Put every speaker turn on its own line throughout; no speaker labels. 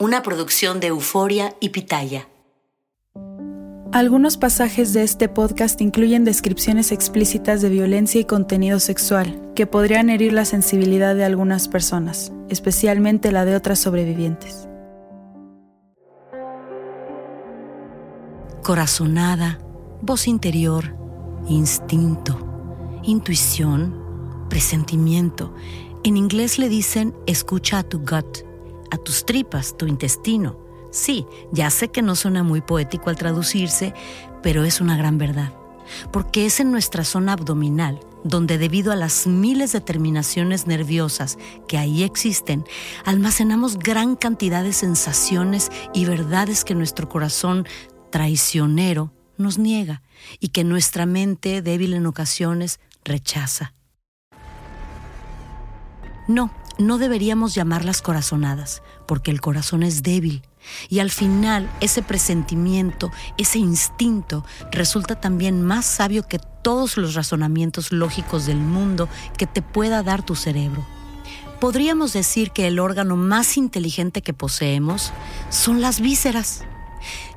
una producción de Euforia y Pitaya.
Algunos pasajes de este podcast incluyen descripciones explícitas de violencia y contenido sexual que podrían herir la sensibilidad de algunas personas, especialmente la de otras sobrevivientes.
Corazonada, voz interior, instinto, intuición, presentimiento. En inglés le dicen escucha a tu gut a tus tripas, tu intestino. Sí, ya sé que no suena muy poético al traducirse, pero es una gran verdad. Porque es en nuestra zona abdominal donde debido a las miles de terminaciones nerviosas que ahí existen, almacenamos gran cantidad de sensaciones y verdades que nuestro corazón traicionero nos niega y que nuestra mente débil en ocasiones rechaza. No, no deberíamos llamarlas corazonadas, porque el corazón es débil. Y al final ese presentimiento, ese instinto, resulta también más sabio que todos los razonamientos lógicos del mundo que te pueda dar tu cerebro. Podríamos decir que el órgano más inteligente que poseemos son las vísceras.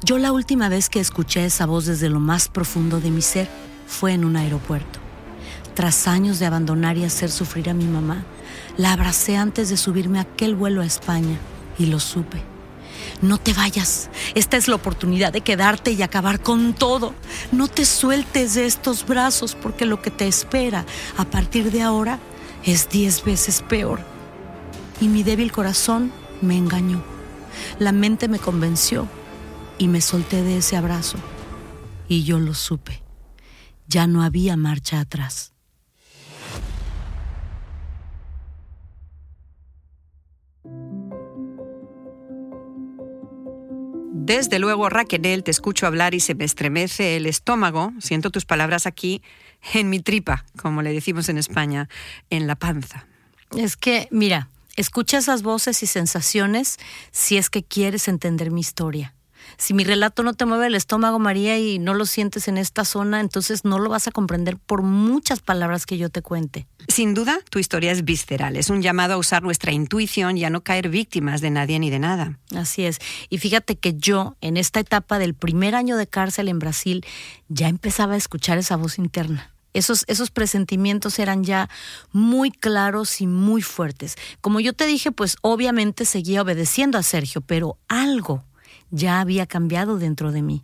Yo la última vez que escuché esa voz desde lo más profundo de mi ser fue en un aeropuerto. Tras años de abandonar y hacer sufrir a mi mamá, la abracé antes de subirme a aquel vuelo a España y lo supe. No te vayas. Esta es la oportunidad de quedarte y acabar con todo. No te sueltes de estos brazos porque lo que te espera a partir de ahora es diez veces peor. Y mi débil corazón me engañó. La mente me convenció y me solté de ese abrazo. Y yo lo supe. Ya no había marcha atrás.
Desde luego, Raquel, te escucho hablar y se me estremece el estómago. Siento tus palabras aquí en mi tripa, como le decimos en España, en la panza.
Es que, mira, escucha esas voces y sensaciones si es que quieres entender mi historia. Si mi relato no te mueve el estómago, María, y no lo sientes en esta zona, entonces no lo vas a comprender por muchas palabras que yo te cuente.
Sin duda, tu historia es visceral. Es un llamado a usar nuestra intuición y a no caer víctimas de nadie ni de nada.
Así es. Y fíjate que yo, en esta etapa del primer año de cárcel en Brasil, ya empezaba a escuchar esa voz interna. Esos, esos, presentimientos eran ya muy claros y muy fuertes. Como yo te dije, pues obviamente seguía obedeciendo a Sergio, pero algo, ya había cambiado dentro de mí.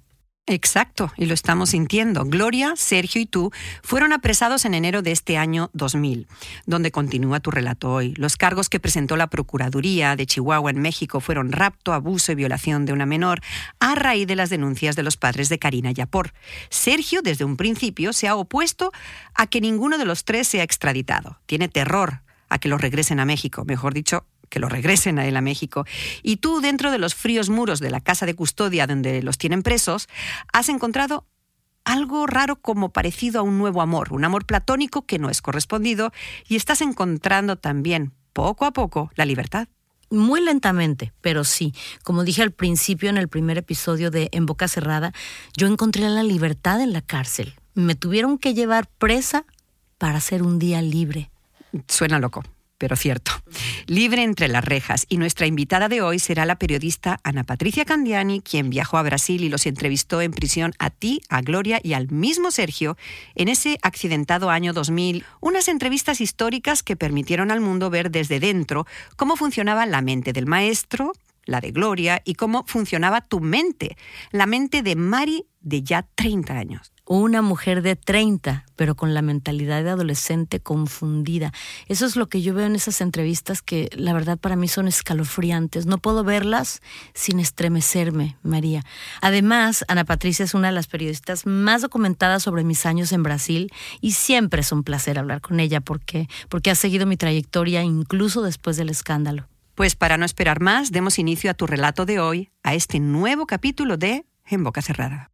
Exacto, y lo estamos sintiendo. Gloria, Sergio y tú fueron apresados en enero de este año 2000, donde continúa tu relato hoy. Los cargos que presentó la Procuraduría de Chihuahua en México fueron rapto, abuso y violación de una menor a raíz de las denuncias de los padres de Karina Yapor. Sergio, desde un principio, se ha opuesto a que ninguno de los tres sea extraditado. Tiene terror a que los regresen a México, mejor dicho, que lo regresen a él a México. Y tú, dentro de los fríos muros de la casa de custodia donde los tienen presos, has encontrado algo raro como parecido a un nuevo amor, un amor platónico que no es correspondido, y estás encontrando también, poco a poco, la libertad.
Muy lentamente, pero sí. Como dije al principio en el primer episodio de En Boca Cerrada, yo encontré la libertad en la cárcel. Me tuvieron que llevar presa para ser un día libre.
Suena loco, pero cierto. Libre entre las rejas. Y nuestra invitada de hoy será la periodista Ana Patricia Candiani, quien viajó a Brasil y los entrevistó en prisión a ti, a Gloria y al mismo Sergio en ese accidentado año 2000. Unas entrevistas históricas que permitieron al mundo ver desde dentro cómo funcionaba la mente del maestro, la de Gloria, y cómo funcionaba tu mente, la mente de Mari de ya 30 años
una mujer de 30, pero con la mentalidad de adolescente confundida. Eso es lo que yo veo en esas entrevistas que la verdad para mí son escalofriantes. No puedo verlas sin estremecerme, María. Además, Ana Patricia es una de las periodistas más documentadas sobre mis años en Brasil y siempre es un placer hablar con ella porque, porque ha seguido mi trayectoria incluso después del escándalo.
Pues para no esperar más, demos inicio a tu relato de hoy, a este nuevo capítulo de En Boca Cerrada.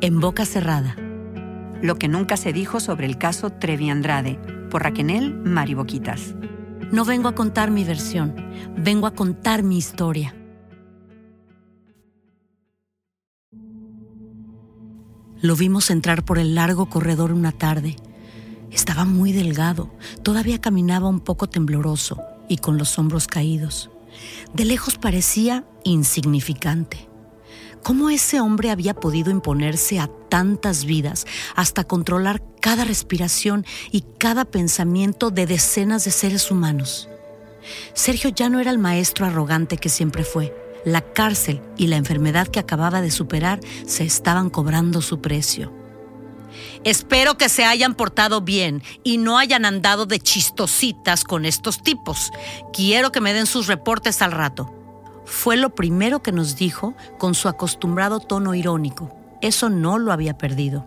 En boca cerrada.
Lo que nunca se dijo sobre el caso Trevi Andrade, por Raquel Mariboquitas.
No vengo a contar mi versión, vengo a contar mi historia. Lo vimos entrar por el largo corredor una tarde. Estaba muy delgado, todavía caminaba un poco tembloroso y con los hombros caídos. De lejos parecía insignificante. ¿Cómo ese hombre había podido imponerse a tantas vidas hasta controlar cada respiración y cada pensamiento de decenas de seres humanos? Sergio ya no era el maestro arrogante que siempre fue. La cárcel y la enfermedad que acababa de superar se estaban cobrando su precio. Espero que se hayan portado bien y no hayan andado de chistositas con estos tipos. Quiero que me den sus reportes al rato. Fue lo primero que nos dijo con su acostumbrado tono irónico. Eso no lo había perdido.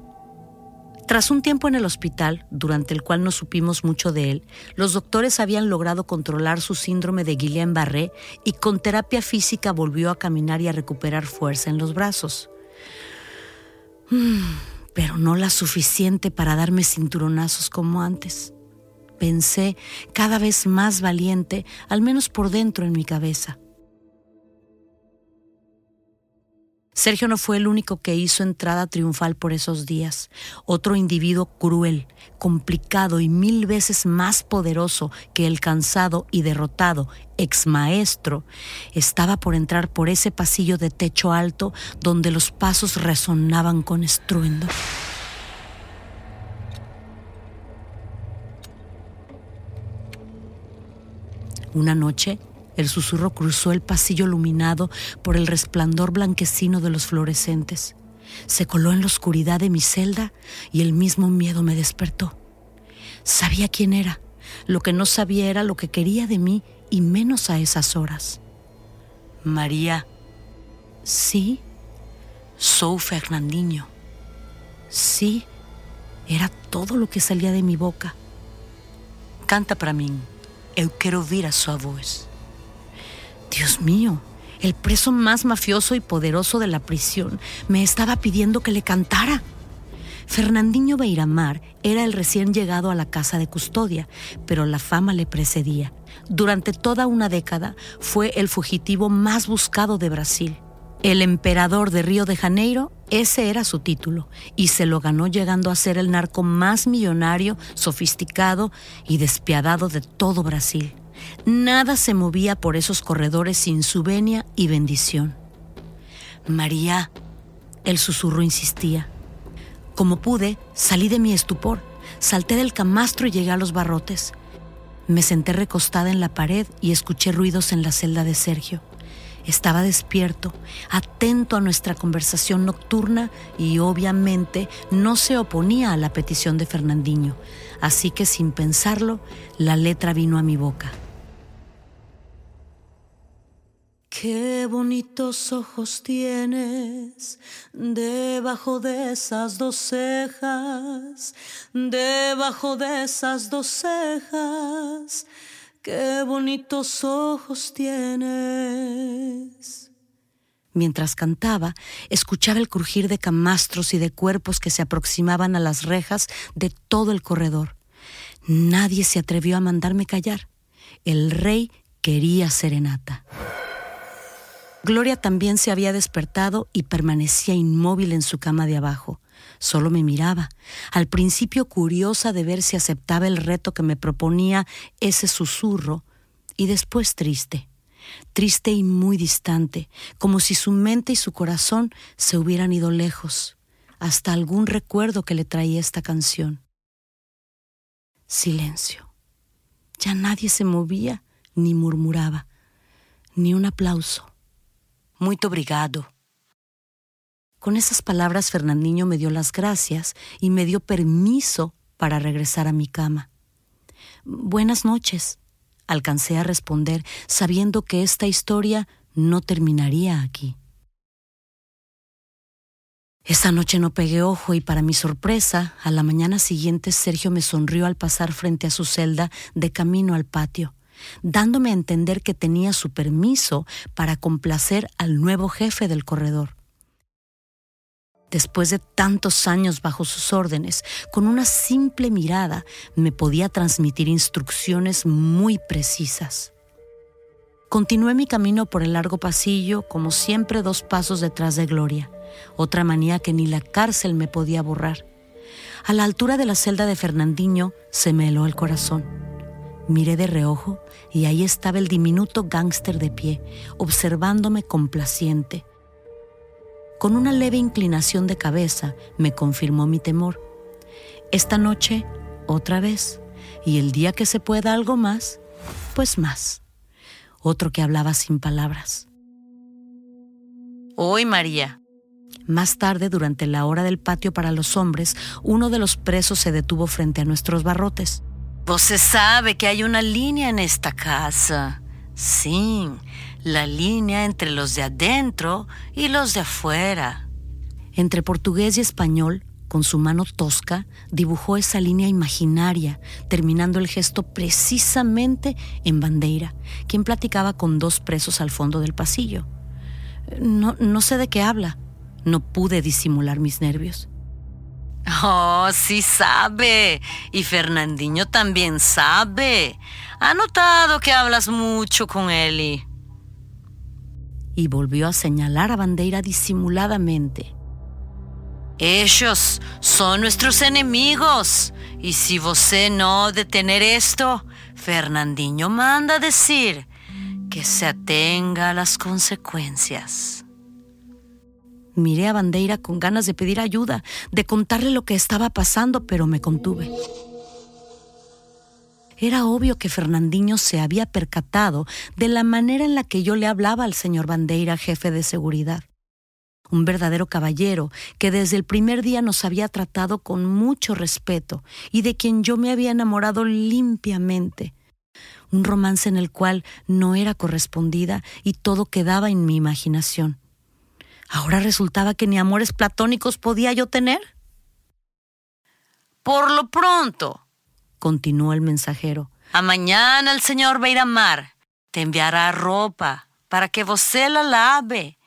Tras un tiempo en el hospital, durante el cual no supimos mucho de él, los doctores habían logrado controlar su síndrome de Guillain-Barré y con terapia física volvió a caminar y a recuperar fuerza en los brazos. Mm pero no la suficiente para darme cinturonazos como antes. Pensé cada vez más valiente, al menos por dentro en mi cabeza. Sergio no fue el único que hizo entrada triunfal por esos días. Otro individuo cruel, complicado y mil veces más poderoso que el cansado y derrotado ex maestro, estaba por entrar por ese pasillo de techo alto donde los pasos resonaban con estruendo. Una noche, el susurro cruzó el pasillo iluminado por el resplandor blanquecino de los fluorescentes. Se coló en la oscuridad de mi celda y el mismo miedo me despertó. Sabía quién era. Lo que no sabía era lo que quería de mí y menos a esas horas. María. Sí, soy Fernandinho. Sí, era todo lo que salía de mi boca. Canta para mí. Eu quero oír a su voz. Dios mío, el preso más mafioso y poderoso de la prisión me estaba pidiendo que le cantara. Fernandinho Beiramar era el recién llegado a la casa de custodia, pero la fama le precedía. Durante toda una década fue el fugitivo más buscado de Brasil. El emperador de Río de Janeiro, ese era su título, y se lo ganó llegando a ser el narco más millonario, sofisticado y despiadado de todo Brasil. Nada se movía por esos corredores sin su venia y bendición. María, el susurro insistía. Como pude, salí de mi estupor, salté del camastro y llegué a los barrotes. Me senté recostada en la pared y escuché ruidos en la celda de Sergio. Estaba despierto, atento a nuestra conversación nocturna y obviamente no se oponía a la petición de Fernandinho, así que sin pensarlo, la letra vino a mi boca. Qué bonitos ojos tienes debajo de esas dos cejas, debajo de esas dos cejas. Qué bonitos ojos tienes. Mientras cantaba, escuchaba el crujir de camastros y de cuerpos que se aproximaban a las rejas de todo el corredor. Nadie se atrevió a mandarme callar. El rey quería serenata. Gloria también se había despertado y permanecía inmóvil en su cama de abajo. Solo me miraba, al principio curiosa de ver si aceptaba el reto que me proponía ese susurro, y después triste, triste y muy distante, como si su mente y su corazón se hubieran ido lejos, hasta algún recuerdo que le traía esta canción. Silencio. Ya nadie se movía ni murmuraba, ni un aplauso. Muy obrigado. Con esas palabras Fernandinho me dio las gracias y me dio permiso para regresar a mi cama. Buenas noches, alcancé a responder, sabiendo que esta historia no terminaría aquí. Esa noche no pegué ojo y para mi sorpresa, a la mañana siguiente Sergio me sonrió al pasar frente a su celda de camino al patio dándome a entender que tenía su permiso para complacer al nuevo jefe del corredor. Después de tantos años bajo sus órdenes, con una simple mirada me podía transmitir instrucciones muy precisas. Continué mi camino por el largo pasillo, como siempre dos pasos detrás de Gloria, otra manía que ni la cárcel me podía borrar. A la altura de la celda de Fernandinho se me heló el corazón. Miré de reojo y ahí estaba el diminuto gángster de pie, observándome complaciente. Con una leve inclinación de cabeza me confirmó mi temor. Esta noche, otra vez, y el día que se pueda algo más, pues más. Otro que hablaba sin palabras. Hoy, María. Más tarde, durante la hora del patio para los hombres, uno de los presos se detuvo frente a nuestros barrotes. Se sabe que hay una línea en esta casa. Sí, la línea entre los de adentro y los de afuera. Entre portugués y español, con su mano tosca, dibujó esa línea imaginaria, terminando el gesto precisamente en Bandeira, quien platicaba con dos presos al fondo del pasillo. No, no sé de qué habla. No pude disimular mis nervios. Oh, sí sabe. Y Fernandinho también sabe. Ha notado que hablas mucho con Eli. Y volvió a señalar a Bandeira disimuladamente. Ellos son nuestros enemigos. Y si você no detener esto, Fernandinho manda decir que se atenga a las consecuencias. Miré a Bandeira con ganas de pedir ayuda, de contarle lo que estaba pasando, pero me contuve. Era obvio que Fernandinho se había percatado de la manera en la que yo le hablaba al señor Bandeira, jefe de seguridad un verdadero caballero que desde el primer día nos había tratado con mucho respeto y de quien yo me había enamorado limpiamente. Un romance en el cual no era correspondida y todo quedaba en mi imaginación. Ahora resultaba que ni amores platónicos podía yo tener. Por lo pronto, continuó el mensajero, a mañana el señor va a ir a mar. Te enviará ropa para que vos la lave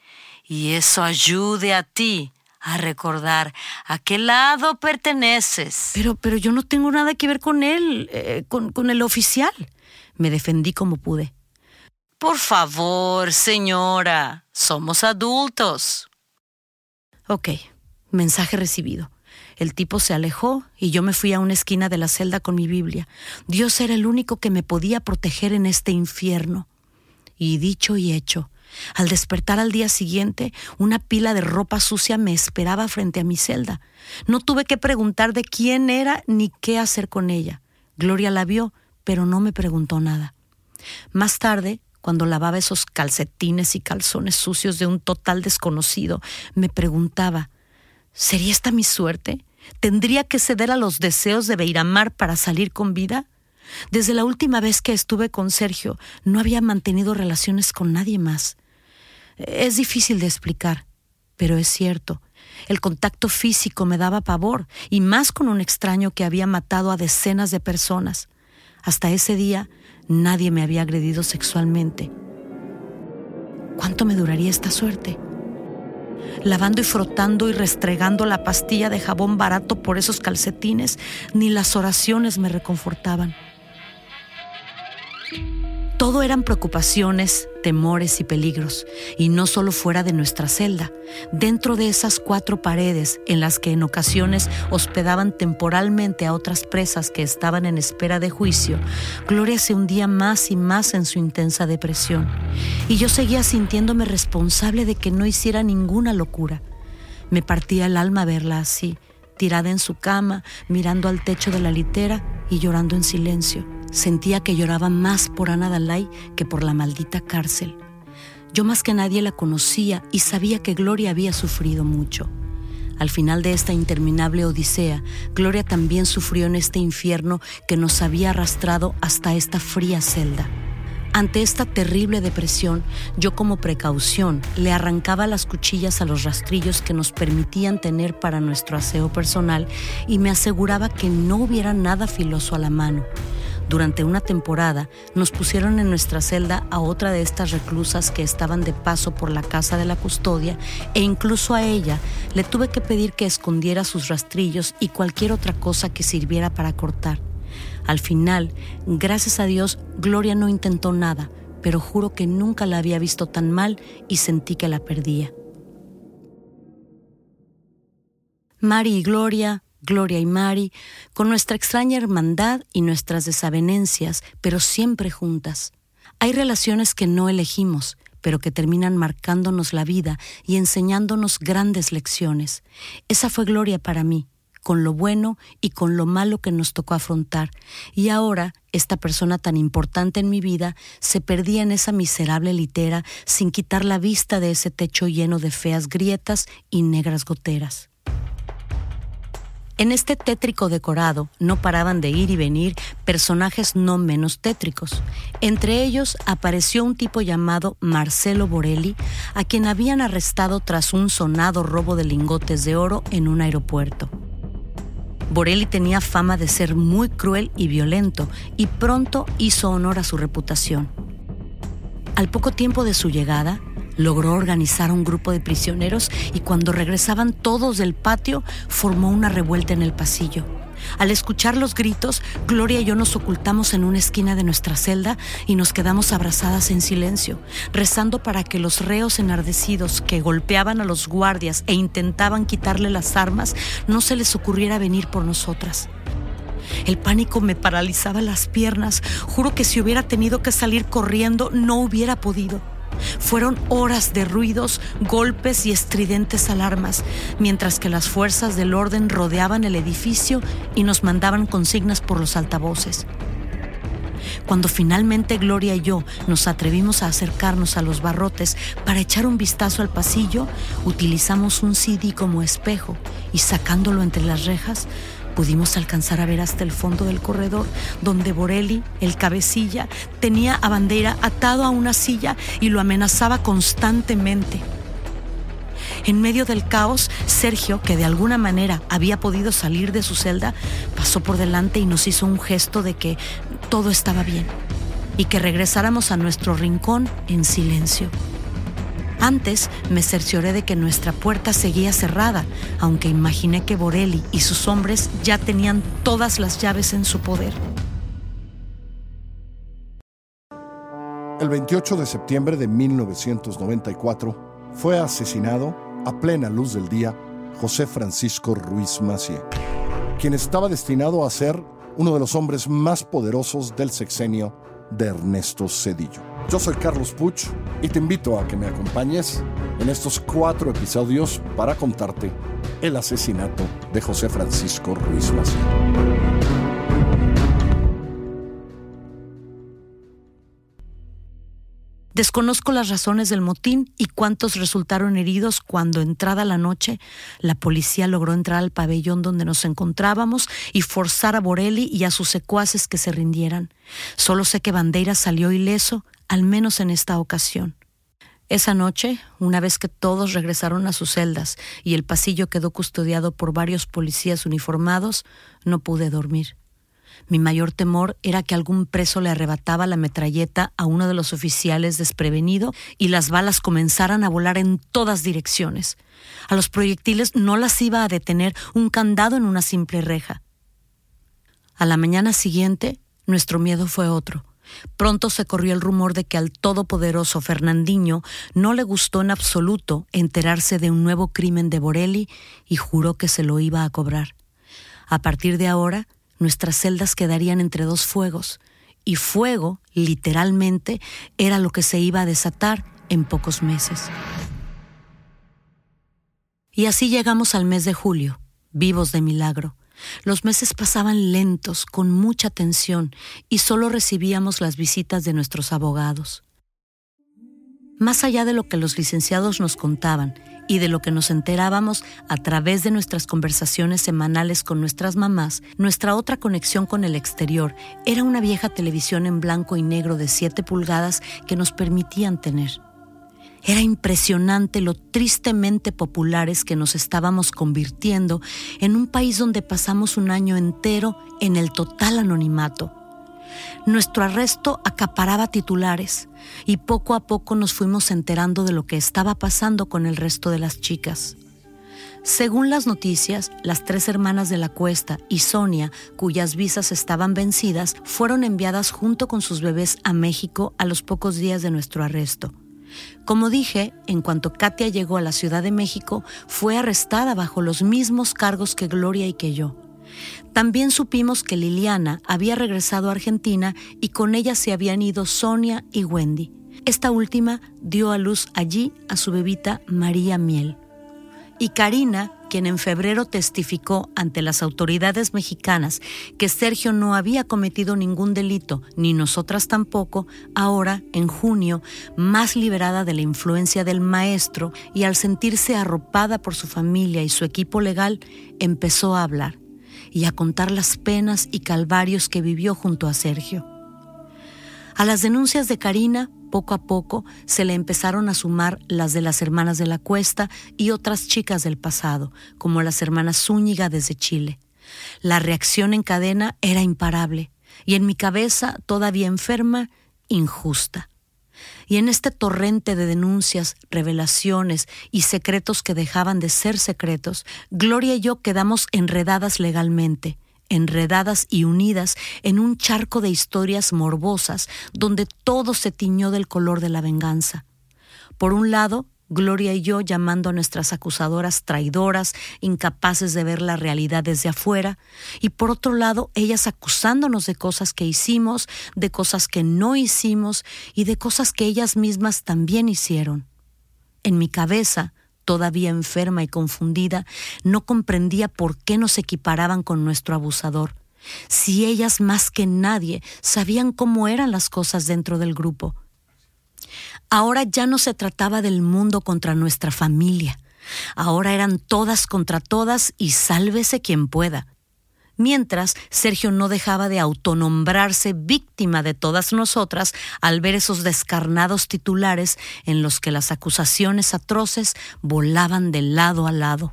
y eso ayude a ti a recordar a qué lado perteneces. Pero, pero yo no tengo nada que ver con él, eh, con, con el oficial. Me defendí como pude. Por favor, señora, somos adultos. Ok, mensaje recibido. El tipo se alejó y yo me fui a una esquina de la celda con mi Biblia. Dios era el único que me podía proteger en este infierno. Y dicho y hecho, al despertar al día siguiente, una pila de ropa sucia me esperaba frente a mi celda. No tuve que preguntar de quién era ni qué hacer con ella. Gloria la vio, pero no me preguntó nada. Más tarde, cuando lavaba esos calcetines y calzones sucios de un total desconocido, me preguntaba, ¿sería esta mi suerte? ¿Tendría que ceder a los deseos de Beiramar para salir con vida? Desde la última vez que estuve con Sergio, no había mantenido relaciones con nadie más. Es difícil de explicar, pero es cierto. El contacto físico me daba pavor, y más con un extraño que había matado a decenas de personas. Hasta ese día nadie me había agredido sexualmente. ¿Cuánto me duraría esta suerte? Lavando y frotando y restregando la pastilla de jabón barato por esos calcetines, ni las oraciones me reconfortaban. Todo eran preocupaciones, temores y peligros, y no solo fuera de nuestra celda, dentro de esas cuatro paredes en las que en ocasiones hospedaban temporalmente a otras presas que estaban en espera de juicio, Gloria se hundía más y más en su intensa depresión, y yo seguía sintiéndome responsable de que no hiciera ninguna locura. Me partía el alma verla así, tirada en su cama, mirando al techo de la litera y llorando en silencio. Sentía que lloraba más por Ana Dalai que por la maldita cárcel. Yo más que nadie la conocía y sabía que Gloria había sufrido mucho. Al final de esta interminable odisea, Gloria también sufrió en este infierno que nos había arrastrado hasta esta fría celda. Ante esta terrible depresión, yo como precaución le arrancaba las cuchillas a los rastrillos que nos permitían tener para nuestro aseo personal y me aseguraba que no hubiera nada filoso a la mano. Durante una temporada nos pusieron en nuestra celda a otra de estas reclusas que estaban de paso por la casa de la custodia e incluso a ella le tuve que pedir que escondiera sus rastrillos y cualquier otra cosa que sirviera para cortar. Al final, gracias a Dios, Gloria no intentó nada, pero juro que nunca la había visto tan mal y sentí que la perdía. Mari y Gloria Gloria y Mari, con nuestra extraña hermandad y nuestras desavenencias, pero siempre juntas. Hay relaciones que no elegimos, pero que terminan marcándonos la vida y enseñándonos grandes lecciones. Esa fue Gloria para mí, con lo bueno y con lo malo que nos tocó afrontar. Y ahora, esta persona tan importante en mi vida se perdía en esa miserable litera sin quitar la vista de ese techo lleno de feas grietas y negras goteras. En este tétrico decorado no paraban de ir y venir personajes no menos tétricos. Entre ellos apareció un tipo llamado Marcelo Borelli, a quien habían arrestado tras un sonado robo de lingotes de oro en un aeropuerto. Borelli tenía fama de ser muy cruel y violento y pronto hizo honor a su reputación. Al poco tiempo de su llegada, logró organizar un grupo de prisioneros y cuando regresaban todos del patio formó una revuelta en el pasillo. Al escuchar los gritos, Gloria y yo nos ocultamos en una esquina de nuestra celda y nos quedamos abrazadas en silencio, rezando para que los reos enardecidos que golpeaban a los guardias e intentaban quitarle las armas no se les ocurriera venir por nosotras. El pánico me paralizaba las piernas. Juro que si hubiera tenido que salir corriendo no hubiera podido. Fueron horas de ruidos, golpes y estridentes alarmas, mientras que las fuerzas del orden rodeaban el edificio y nos mandaban consignas por los altavoces. Cuando finalmente Gloria y yo nos atrevimos a acercarnos a los barrotes para echar un vistazo al pasillo, utilizamos un CD como espejo y sacándolo entre las rejas, Pudimos alcanzar a ver hasta el fondo del corredor, donde Borelli, el cabecilla, tenía a Bandera atado a una silla y lo amenazaba constantemente. En medio del caos, Sergio, que de alguna manera había podido salir de su celda, pasó por delante y nos hizo un gesto de que todo estaba bien y que regresáramos a nuestro rincón en silencio. Antes me cercioré de que nuestra puerta seguía cerrada, aunque imaginé que Borelli y sus hombres ya tenían todas las llaves en su poder.
El 28 de septiembre de 1994 fue asesinado a plena luz del día José Francisco Ruiz Macié, quien estaba destinado a ser uno de los hombres más poderosos del sexenio de Ernesto Cedillo. Yo soy Carlos Puch y te invito a que me acompañes en estos cuatro episodios para contarte el asesinato de José Francisco Ruiz.
Desconozco las razones del motín y cuántos resultaron heridos cuando, entrada la noche, la policía logró entrar al pabellón donde nos encontrábamos y forzar a Borelli y a sus secuaces que se rindieran. Solo sé que Bandeira salió ileso, al menos en esta ocasión. Esa noche, una vez que todos regresaron a sus celdas y el pasillo quedó custodiado por varios policías uniformados, no pude dormir. Mi mayor temor era que algún preso le arrebataba la metralleta a uno de los oficiales desprevenido y las balas comenzaran a volar en todas direcciones. A los proyectiles no las iba a detener un candado en una simple reja. A la mañana siguiente, nuestro miedo fue otro. Pronto se corrió el rumor de que al todopoderoso Fernandinho no le gustó en absoluto enterarse de un nuevo crimen de Borelli y juró que se lo iba a cobrar. A partir de ahora, nuestras celdas quedarían entre dos fuegos, y fuego, literalmente, era lo que se iba a desatar en pocos meses. Y así llegamos al mes de julio, vivos de milagro. Los meses pasaban lentos, con mucha tensión, y solo recibíamos las visitas de nuestros abogados. Más allá de lo que los licenciados nos contaban y de lo que nos enterábamos a través de nuestras conversaciones semanales con nuestras mamás, nuestra otra conexión con el exterior era una vieja televisión en blanco y negro de 7 pulgadas que nos permitían tener. Era impresionante lo tristemente populares que nos estábamos convirtiendo en un país donde pasamos un año entero en el total anonimato nuestro arresto acaparaba titulares y poco a poco nos fuimos enterando de lo que estaba pasando con el resto de las chicas. Según las noticias, las tres hermanas de la cuesta y Sonia, cuyas visas estaban vencidas, fueron enviadas junto con sus bebés a México a los pocos días de nuestro arresto. Como dije, en cuanto Katia llegó a la Ciudad de México, fue arrestada bajo los mismos cargos que Gloria y que yo. También supimos que Liliana había regresado a Argentina y con ella se habían ido Sonia y Wendy. Esta última dio a luz allí a su bebita María Miel. Y Karina, quien en febrero testificó ante las autoridades mexicanas que Sergio no había cometido ningún delito, ni nosotras tampoco, ahora, en junio, más liberada de la influencia del maestro y al sentirse arropada por su familia y su equipo legal, empezó a hablar y a contar las penas y calvarios que vivió junto a Sergio. A las denuncias de Karina, poco a poco se le empezaron a sumar las de las hermanas de la Cuesta y otras chicas del pasado, como las hermanas Zúñiga desde Chile. La reacción en cadena era imparable y en mi cabeza, todavía enferma, injusta. Y en este torrente de denuncias, revelaciones y secretos que dejaban de ser secretos, Gloria y yo quedamos enredadas legalmente, enredadas y unidas en un charco de historias morbosas donde todo se tiñó del color de la venganza. Por un lado, Gloria y yo llamando a nuestras acusadoras traidoras, incapaces de ver la realidad desde afuera, y por otro lado, ellas acusándonos de cosas que hicimos, de cosas que no hicimos y de cosas que ellas mismas también hicieron. En mi cabeza, todavía enferma y confundida, no comprendía por qué nos equiparaban con nuestro abusador, si ellas más que nadie sabían cómo eran las cosas dentro del grupo. Ahora ya no se trataba del mundo contra nuestra familia, ahora eran todas contra todas y sálvese quien pueda mientras Sergio no dejaba de autonombrarse víctima de todas nosotras al ver esos descarnados titulares en los que las acusaciones atroces volaban de lado a lado.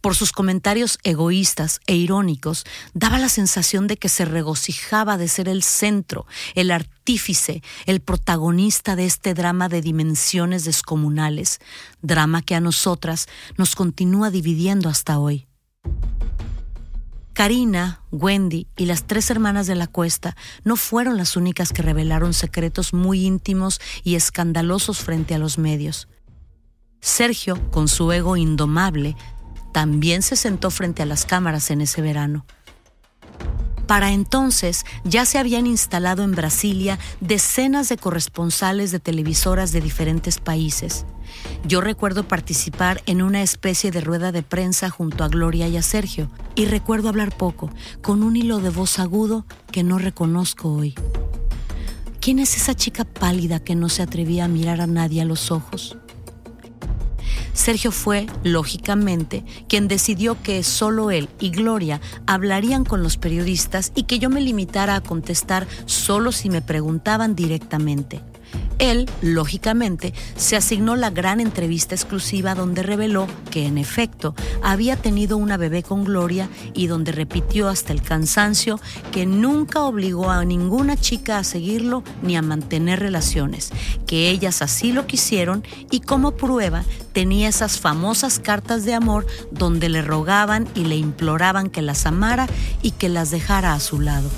Por sus comentarios egoístas e irónicos, daba la sensación de que se regocijaba de ser el centro, el artífice, el protagonista de este drama de dimensiones descomunales, drama que a nosotras nos continúa dividiendo hasta hoy. Karina, Wendy y las tres hermanas de la cuesta no fueron las únicas que revelaron secretos muy íntimos y escandalosos frente a los medios. Sergio, con su ego indomable, también se sentó frente a las cámaras en ese verano. Para entonces ya se habían instalado en Brasilia decenas de corresponsales de televisoras de diferentes países. Yo recuerdo participar en una especie de rueda de prensa junto a Gloria y a Sergio, y recuerdo hablar poco, con un hilo de voz agudo que no reconozco hoy. ¿Quién es esa chica pálida que no se atrevía a mirar a nadie a los ojos? Sergio fue, lógicamente, quien decidió que solo él y Gloria hablarían con los periodistas y que yo me limitara a contestar solo si me preguntaban directamente. Él, lógicamente, se asignó la gran entrevista exclusiva donde reveló que, en efecto, había tenido una bebé con Gloria y donde repitió hasta el cansancio que nunca obligó a ninguna chica a seguirlo ni a mantener relaciones, que ellas así lo quisieron y como prueba tenía esas famosas cartas de amor donde le rogaban y le imploraban que las amara y que las dejara a su lado.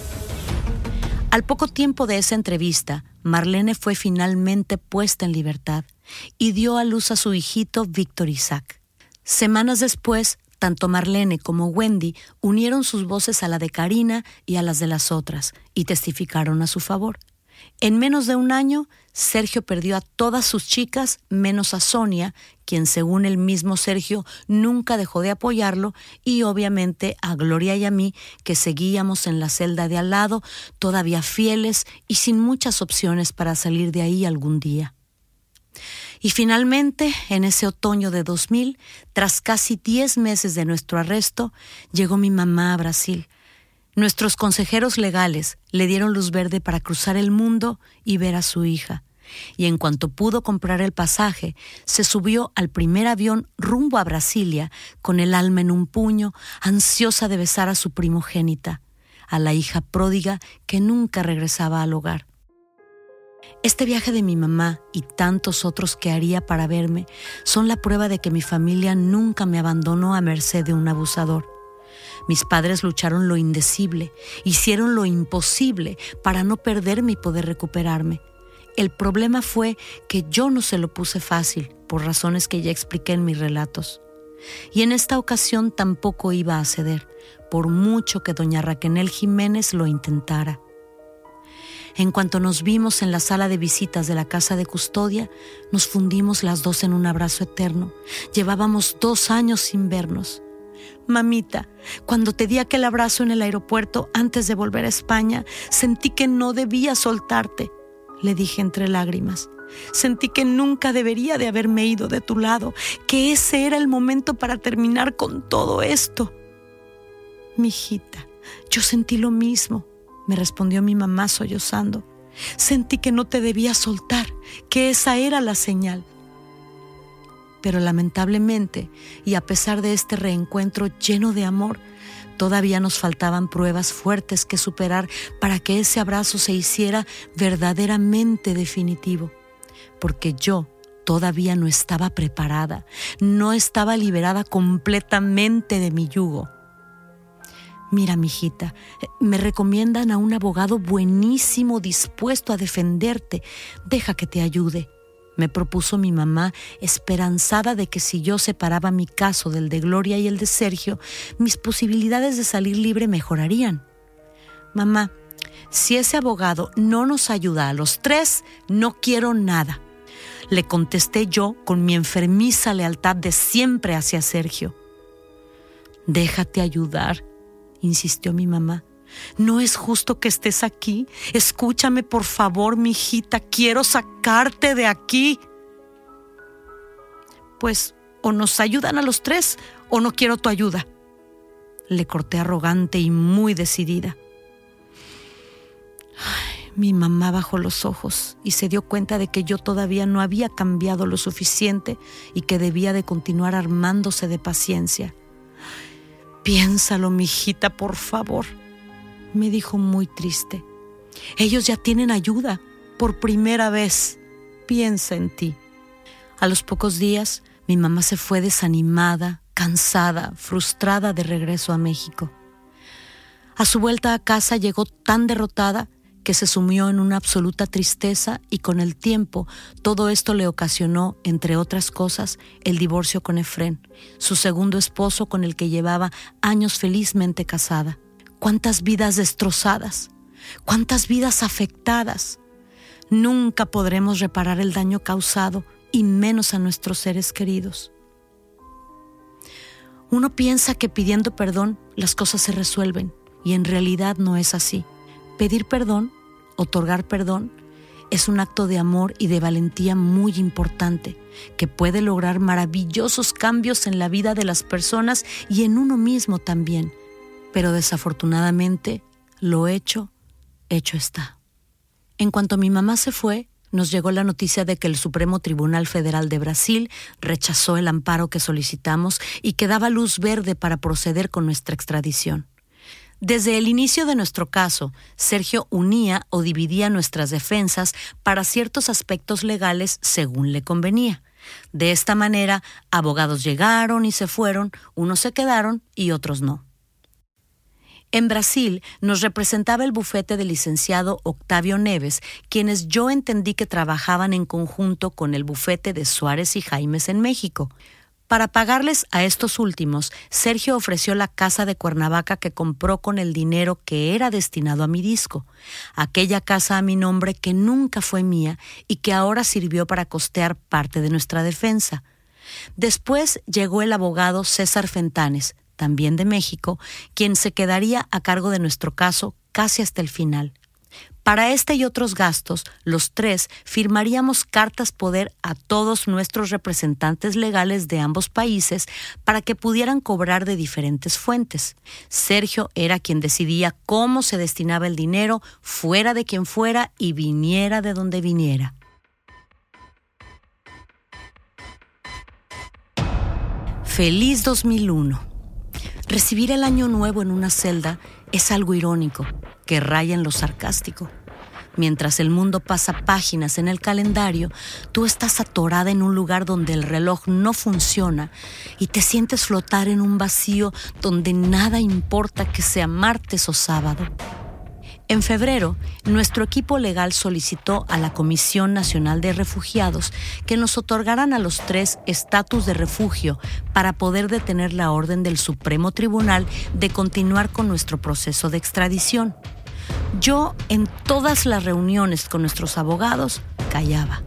Al poco tiempo de esa entrevista, Marlene fue finalmente puesta en libertad y dio a luz a su hijito Víctor Isaac. Semanas después, tanto Marlene como Wendy unieron sus voces a la de Karina y a las de las otras y testificaron a su favor. En menos de un año, Sergio perdió a todas sus chicas, menos a Sonia, quien según el mismo Sergio nunca dejó de apoyarlo, y obviamente a Gloria y a mí, que seguíamos en la celda de al lado, todavía fieles y sin muchas opciones para salir de ahí algún día. Y finalmente, en ese otoño de 2000, tras casi diez meses de nuestro arresto, llegó mi mamá a Brasil Nuestros consejeros legales le dieron luz verde para cruzar el mundo y ver a su hija, y en cuanto pudo comprar el pasaje, se subió al primer avión rumbo a Brasilia con el alma en un puño, ansiosa de besar a su primogénita, a la hija pródiga que nunca regresaba al hogar. Este viaje de mi mamá y tantos otros que haría para verme son la prueba de que mi familia nunca me abandonó a merced de un abusador mis padres lucharon lo indecible, hicieron lo imposible para no perderme y poder recuperarme. El problema fue que yo no se lo puse fácil, por razones que ya expliqué en mis relatos. Y en esta ocasión tampoco iba a ceder, por mucho que doña Raquenel Jiménez lo intentara. En cuanto nos vimos en la sala de visitas de la casa de custodia, nos fundimos las dos en un abrazo eterno. Llevábamos dos años sin vernos. Mamita, cuando te di aquel abrazo en el aeropuerto antes de volver a España, sentí que no debía soltarte, le dije entre lágrimas. Sentí que nunca debería de haberme ido de tu lado, que ese era el momento para terminar con todo esto. Mijita, yo sentí lo mismo, me respondió mi mamá sollozando. Sentí que no te debía soltar, que esa era la señal. Pero lamentablemente, y a pesar de este reencuentro lleno de amor, todavía nos faltaban pruebas fuertes que superar para que ese abrazo se hiciera verdaderamente definitivo. Porque yo todavía no estaba preparada, no estaba liberada completamente de mi yugo. Mira, mijita, me recomiendan a un abogado buenísimo dispuesto a defenderte. Deja que te ayude. Me propuso mi mamá, esperanzada de que si yo separaba mi caso del de Gloria y el de Sergio, mis posibilidades de salir libre mejorarían. Mamá, si ese abogado no nos ayuda a los tres, no quiero nada. Le contesté yo con mi enfermiza lealtad de siempre hacia Sergio. Déjate ayudar, insistió mi mamá. No es justo que estés aquí. Escúchame, por favor, mi hijita. Quiero sacarte de aquí. Pues o nos ayudan a los tres o no quiero tu ayuda. Le corté arrogante y muy decidida. mi mamá bajó los ojos y se dio cuenta de que yo todavía no había cambiado lo suficiente y que debía de continuar armándose de paciencia. Piénsalo, mijita, por favor, me dijo muy triste. Ellos ya tienen ayuda. Por primera vez. Piensa en ti. A los pocos días, mi mamá se fue desanimada, cansada, frustrada de regreso a México. A su vuelta a casa llegó tan derrotada que se sumió en una absoluta tristeza y con el tiempo todo esto le ocasionó, entre otras cosas, el divorcio con Efrén, su segundo esposo con el que llevaba años felizmente casada. Cuántas vidas destrozadas, cuántas vidas afectadas. Nunca podremos reparar el daño causado y menos a nuestros seres queridos. Uno piensa que pidiendo perdón las cosas se resuelven y en realidad no es así. Pedir perdón, otorgar perdón, es un acto de amor y de valentía muy importante que puede lograr maravillosos cambios en la vida de las personas y en uno mismo también. Pero desafortunadamente, lo hecho, hecho está. En cuanto mi mamá se fue, nos llegó la noticia de que el Supremo Tribunal Federal de Brasil rechazó el amparo que solicitamos y que daba luz verde para proceder con nuestra extradición. Desde el inicio de nuestro caso, Sergio unía o dividía nuestras defensas para ciertos aspectos legales según le convenía. De esta manera, abogados llegaron y se fueron, unos se quedaron y otros no. En Brasil nos representaba el bufete del licenciado Octavio Neves, quienes yo entendí que trabajaban en conjunto con el bufete de Suárez y Jaimes en México. Para pagarles a estos últimos, Sergio ofreció la casa de Cuernavaca que compró con el dinero que era destinado a mi disco, aquella casa a mi nombre que nunca fue mía y que ahora sirvió para costear parte de nuestra defensa. Después llegó el abogado César Fentanes, también de México, quien se quedaría a cargo de nuestro caso casi hasta el final. Para este y otros gastos, los tres firmaríamos cartas poder a todos nuestros representantes legales de ambos países para que pudieran cobrar de diferentes fuentes. Sergio era quien decidía cómo se destinaba el dinero, fuera de quien fuera y viniera de donde viniera. Feliz 2001. Recibir el año nuevo en una celda es algo irónico, que raya en lo sarcástico. Mientras el mundo pasa páginas en el calendario, tú estás atorada en un lugar donde el reloj no funciona y te sientes flotar en un vacío donde nada importa que sea martes o sábado. En febrero, nuestro equipo legal solicitó a la Comisión Nacional de Refugiados que nos otorgaran a los tres estatus de refugio para poder detener la orden del Supremo Tribunal de continuar con nuestro proceso de extradición. Yo, en todas las reuniones con nuestros abogados, callaba.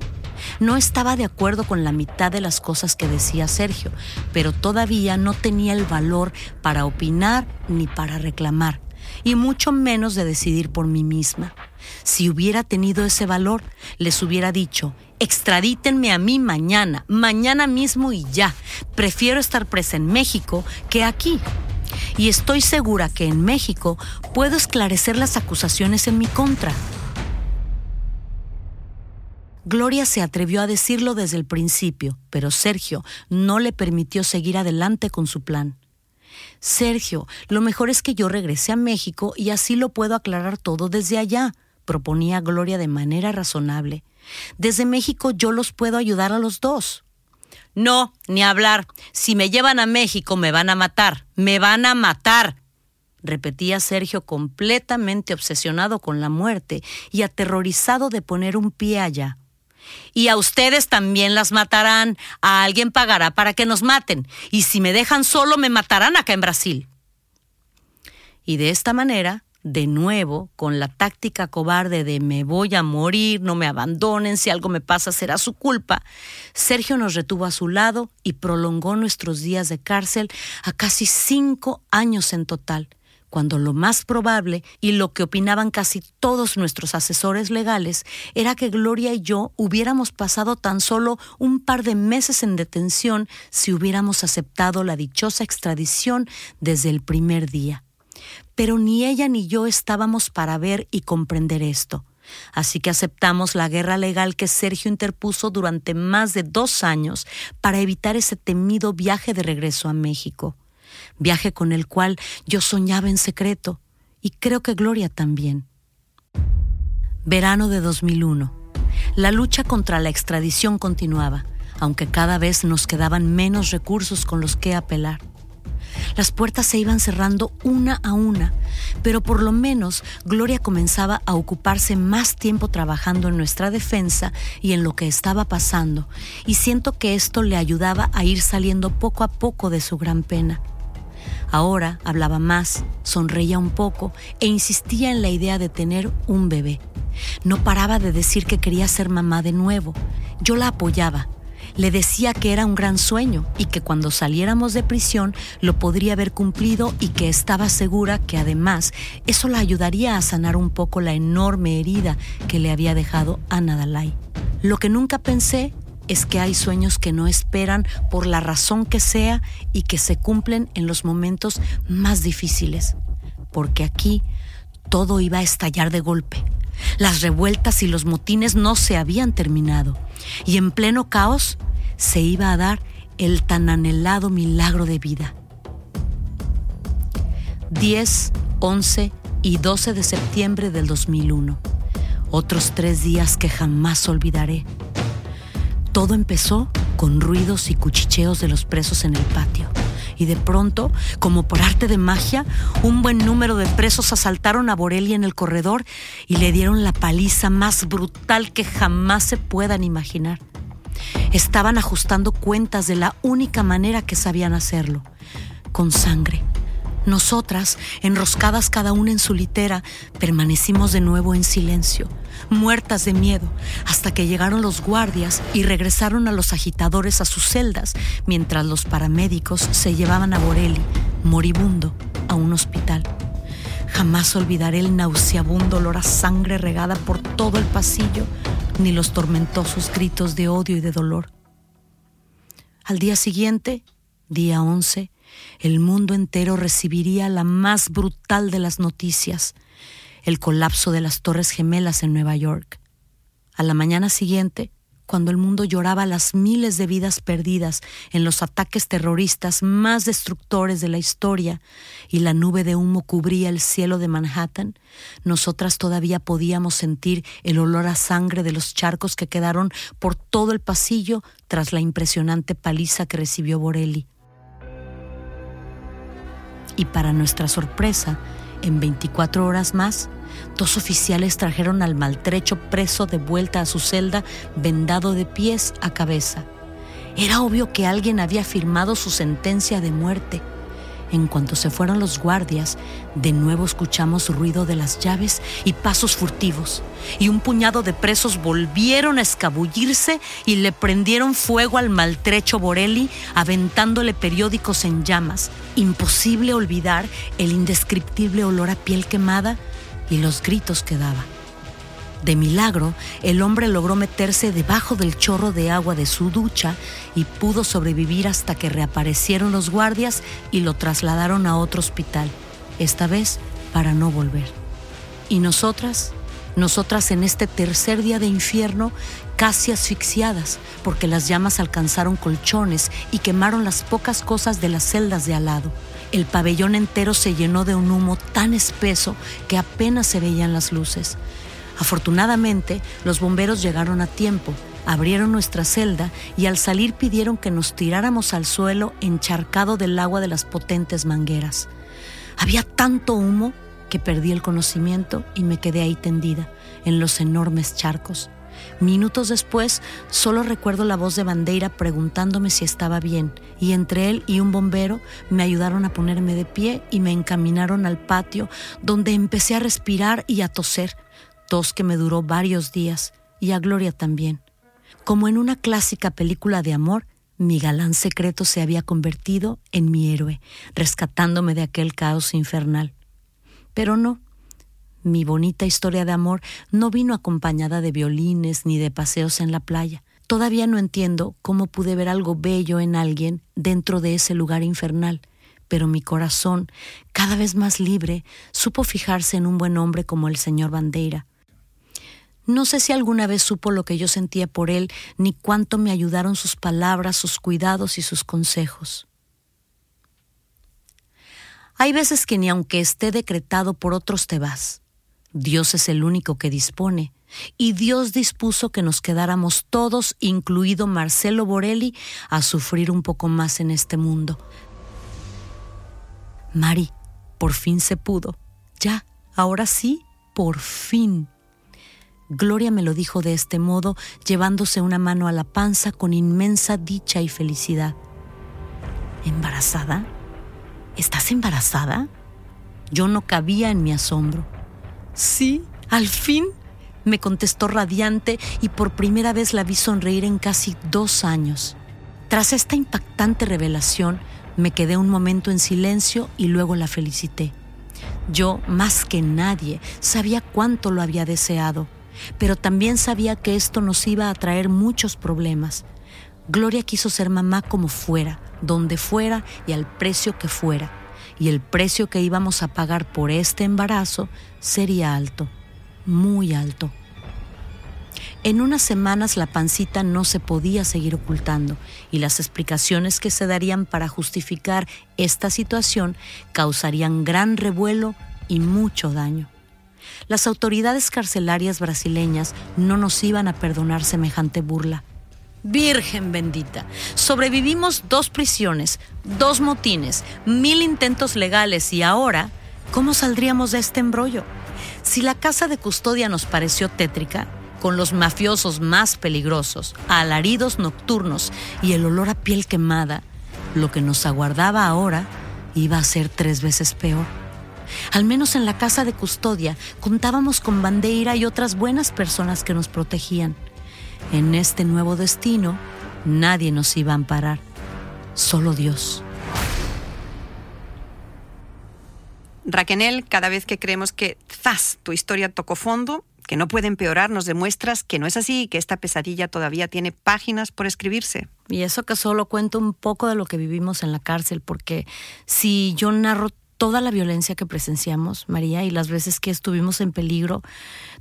No estaba de acuerdo con la mitad de las cosas que decía Sergio, pero todavía no tenía el valor para opinar ni para reclamar y mucho menos de decidir por mí misma. Si hubiera tenido ese valor, les hubiera dicho, extradítenme a mí mañana, mañana mismo y ya. Prefiero estar presa en México que aquí. Y estoy segura que en México puedo esclarecer las acusaciones en mi contra. Gloria se atrevió a decirlo desde el principio, pero Sergio no le permitió seguir adelante con su plan. Sergio, lo mejor es que yo regrese a México y así lo puedo aclarar todo desde allá, proponía Gloria de manera razonable. Desde México yo los puedo ayudar a los dos. No, ni hablar. Si me llevan a México me van a matar. Me van a matar. repetía Sergio completamente obsesionado con la muerte y aterrorizado de poner un pie allá. Y a ustedes también las matarán. A alguien pagará para que nos maten. Y si me dejan solo, me matarán acá en Brasil. Y de esta manera, de nuevo, con la táctica cobarde de me voy a morir, no me abandonen, si algo me pasa será su culpa, Sergio nos retuvo a su lado y prolongó nuestros días de cárcel a casi cinco años en total cuando lo más probable y lo que opinaban casi todos nuestros asesores legales era que Gloria y yo hubiéramos pasado tan solo un par de meses en detención si hubiéramos aceptado la dichosa extradición desde el primer día. Pero ni ella ni yo estábamos para ver y comprender esto. Así que aceptamos la guerra legal que Sergio interpuso durante más de dos años para evitar ese temido viaje de regreso a México viaje con el cual yo soñaba en secreto y creo que Gloria también. Verano de 2001. La lucha contra la extradición continuaba, aunque cada vez nos quedaban menos recursos con los que apelar. Las puertas se iban cerrando una a una, pero por lo menos Gloria comenzaba a ocuparse más tiempo trabajando en nuestra defensa y en lo que estaba pasando, y siento que esto le ayudaba a ir saliendo poco a poco de su gran pena. Ahora hablaba más, sonreía un poco e insistía en la idea de tener un bebé. No paraba de decir que quería ser mamá de nuevo. Yo la apoyaba. Le decía que era un gran sueño y que cuando saliéramos de prisión lo podría haber cumplido y que estaba segura que además eso la ayudaría a sanar un poco la enorme herida que le había dejado Ana Dalai. Lo que nunca pensé es que hay sueños que no esperan por la razón que sea y que se cumplen en los momentos más difíciles, porque aquí todo iba a estallar de golpe. Las revueltas y los motines no se habían terminado y en pleno caos se iba a dar el tan anhelado milagro de vida. 10, 11 y 12 de septiembre del 2001. Otros tres días que jamás olvidaré. Todo empezó con ruidos y cuchicheos de los presos en el patio. Y de pronto, como por arte de magia, un buen número de presos asaltaron a Borelli en el corredor y le dieron la paliza más brutal que jamás se puedan imaginar. Estaban ajustando cuentas de la única manera que sabían hacerlo, con sangre. Nosotras, enroscadas cada una en su litera, permanecimos de nuevo en silencio muertas de miedo, hasta que llegaron los guardias y regresaron a los agitadores a sus celdas, mientras los paramédicos se llevaban a Borelli, moribundo, a un hospital. Jamás olvidaré el nauseabundo olor a sangre regada por todo el pasillo, ni los tormentosos gritos de odio y de dolor. Al día siguiente, día 11, el mundo entero recibiría la más brutal de las noticias el colapso de las Torres Gemelas en Nueva York. A la mañana siguiente, cuando el mundo lloraba las miles de vidas perdidas en los ataques terroristas más destructores de la historia y la nube de humo cubría el cielo de Manhattan, nosotras todavía podíamos sentir el olor a sangre de los charcos que quedaron por todo el pasillo tras la impresionante paliza que recibió Borelli. Y para nuestra sorpresa, en 24 horas más, dos oficiales trajeron al maltrecho preso de vuelta a su celda vendado de pies a cabeza. Era obvio que alguien había firmado su sentencia de muerte. En cuanto se fueron los guardias, de nuevo escuchamos ruido de las llaves y pasos furtivos, y un puñado de presos volvieron a escabullirse y le prendieron fuego al maltrecho Borelli, aventándole periódicos en llamas. Imposible olvidar el indescriptible olor a piel quemada y los gritos que daba. De milagro, el hombre logró meterse debajo del chorro de agua de su ducha y pudo sobrevivir hasta que reaparecieron los guardias y lo trasladaron a otro hospital, esta vez para no volver. Y nosotras, nosotras en este tercer día de infierno, casi asfixiadas, porque las llamas alcanzaron colchones y quemaron las pocas cosas de las celdas de al lado. El pabellón entero se llenó de un humo tan espeso que apenas se veían las luces. Afortunadamente, los bomberos llegaron a tiempo, abrieron nuestra celda y al salir pidieron que nos tiráramos al suelo encharcado del agua de las potentes mangueras. Había tanto humo que perdí el conocimiento y me quedé ahí tendida, en los enormes charcos. Minutos después, solo recuerdo la voz de Bandeira preguntándome si estaba bien, y entre él y un bombero me ayudaron a ponerme de pie y me encaminaron al patio, donde empecé a respirar y a toser, tos que me duró varios días, y a Gloria también. Como en una clásica película de amor, mi galán secreto se había convertido en mi héroe, rescatándome de aquel caos infernal. Pero no, mi bonita historia de amor no vino acompañada de violines ni de paseos en la playa. Todavía no entiendo cómo pude ver algo bello en alguien dentro de ese lugar infernal, pero mi corazón, cada vez más libre, supo fijarse en un buen hombre como el señor Bandeira, no sé si alguna vez supo lo que yo sentía por él, ni cuánto me ayudaron sus palabras, sus cuidados y sus consejos. Hay veces que ni aunque esté decretado por otros te vas. Dios es el único que dispone, y Dios dispuso que nos quedáramos todos, incluido Marcelo Borelli, a sufrir un poco más en este mundo. Mari, por fin se pudo. Ya, ahora sí, por fin. Gloria me lo dijo de este modo, llevándose una mano a la panza con inmensa dicha y felicidad. ¿Embarazada? ¿Estás embarazada? Yo no cabía en mi asombro. Sí, al fin, me contestó radiante y por primera vez la vi sonreír en casi dos años. Tras esta impactante revelación, me quedé un momento en silencio y luego la felicité. Yo, más que nadie, sabía cuánto lo había deseado pero también sabía que esto nos iba a traer muchos problemas. Gloria quiso ser mamá como fuera, donde fuera y al precio que fuera, y el precio que íbamos a pagar por este embarazo sería alto, muy alto. En unas semanas la pancita no se podía seguir ocultando y las explicaciones que se darían para justificar esta situación causarían gran revuelo y mucho daño. Las autoridades carcelarias brasileñas no nos iban a perdonar semejante burla. Virgen bendita, sobrevivimos dos prisiones, dos motines, mil intentos legales y ahora, ¿cómo saldríamos de este embrollo? Si la casa de custodia nos pareció tétrica, con los mafiosos más peligrosos, alaridos nocturnos y el olor a piel quemada, lo que nos aguardaba ahora iba a ser tres veces peor. Al menos en la casa de custodia contábamos con Bandeira y otras buenas personas que nos protegían. En este nuevo destino, nadie nos iba a amparar, solo Dios.
Raquenel, cada vez que creemos que ¡zas! tu historia tocó fondo, que no puede empeorar, nos demuestras que no es así y que esta pesadilla todavía tiene páginas por escribirse.
Y eso que solo cuento un poco de lo que vivimos en la cárcel, porque si yo narro toda la violencia que presenciamos, María, y las veces que estuvimos en peligro,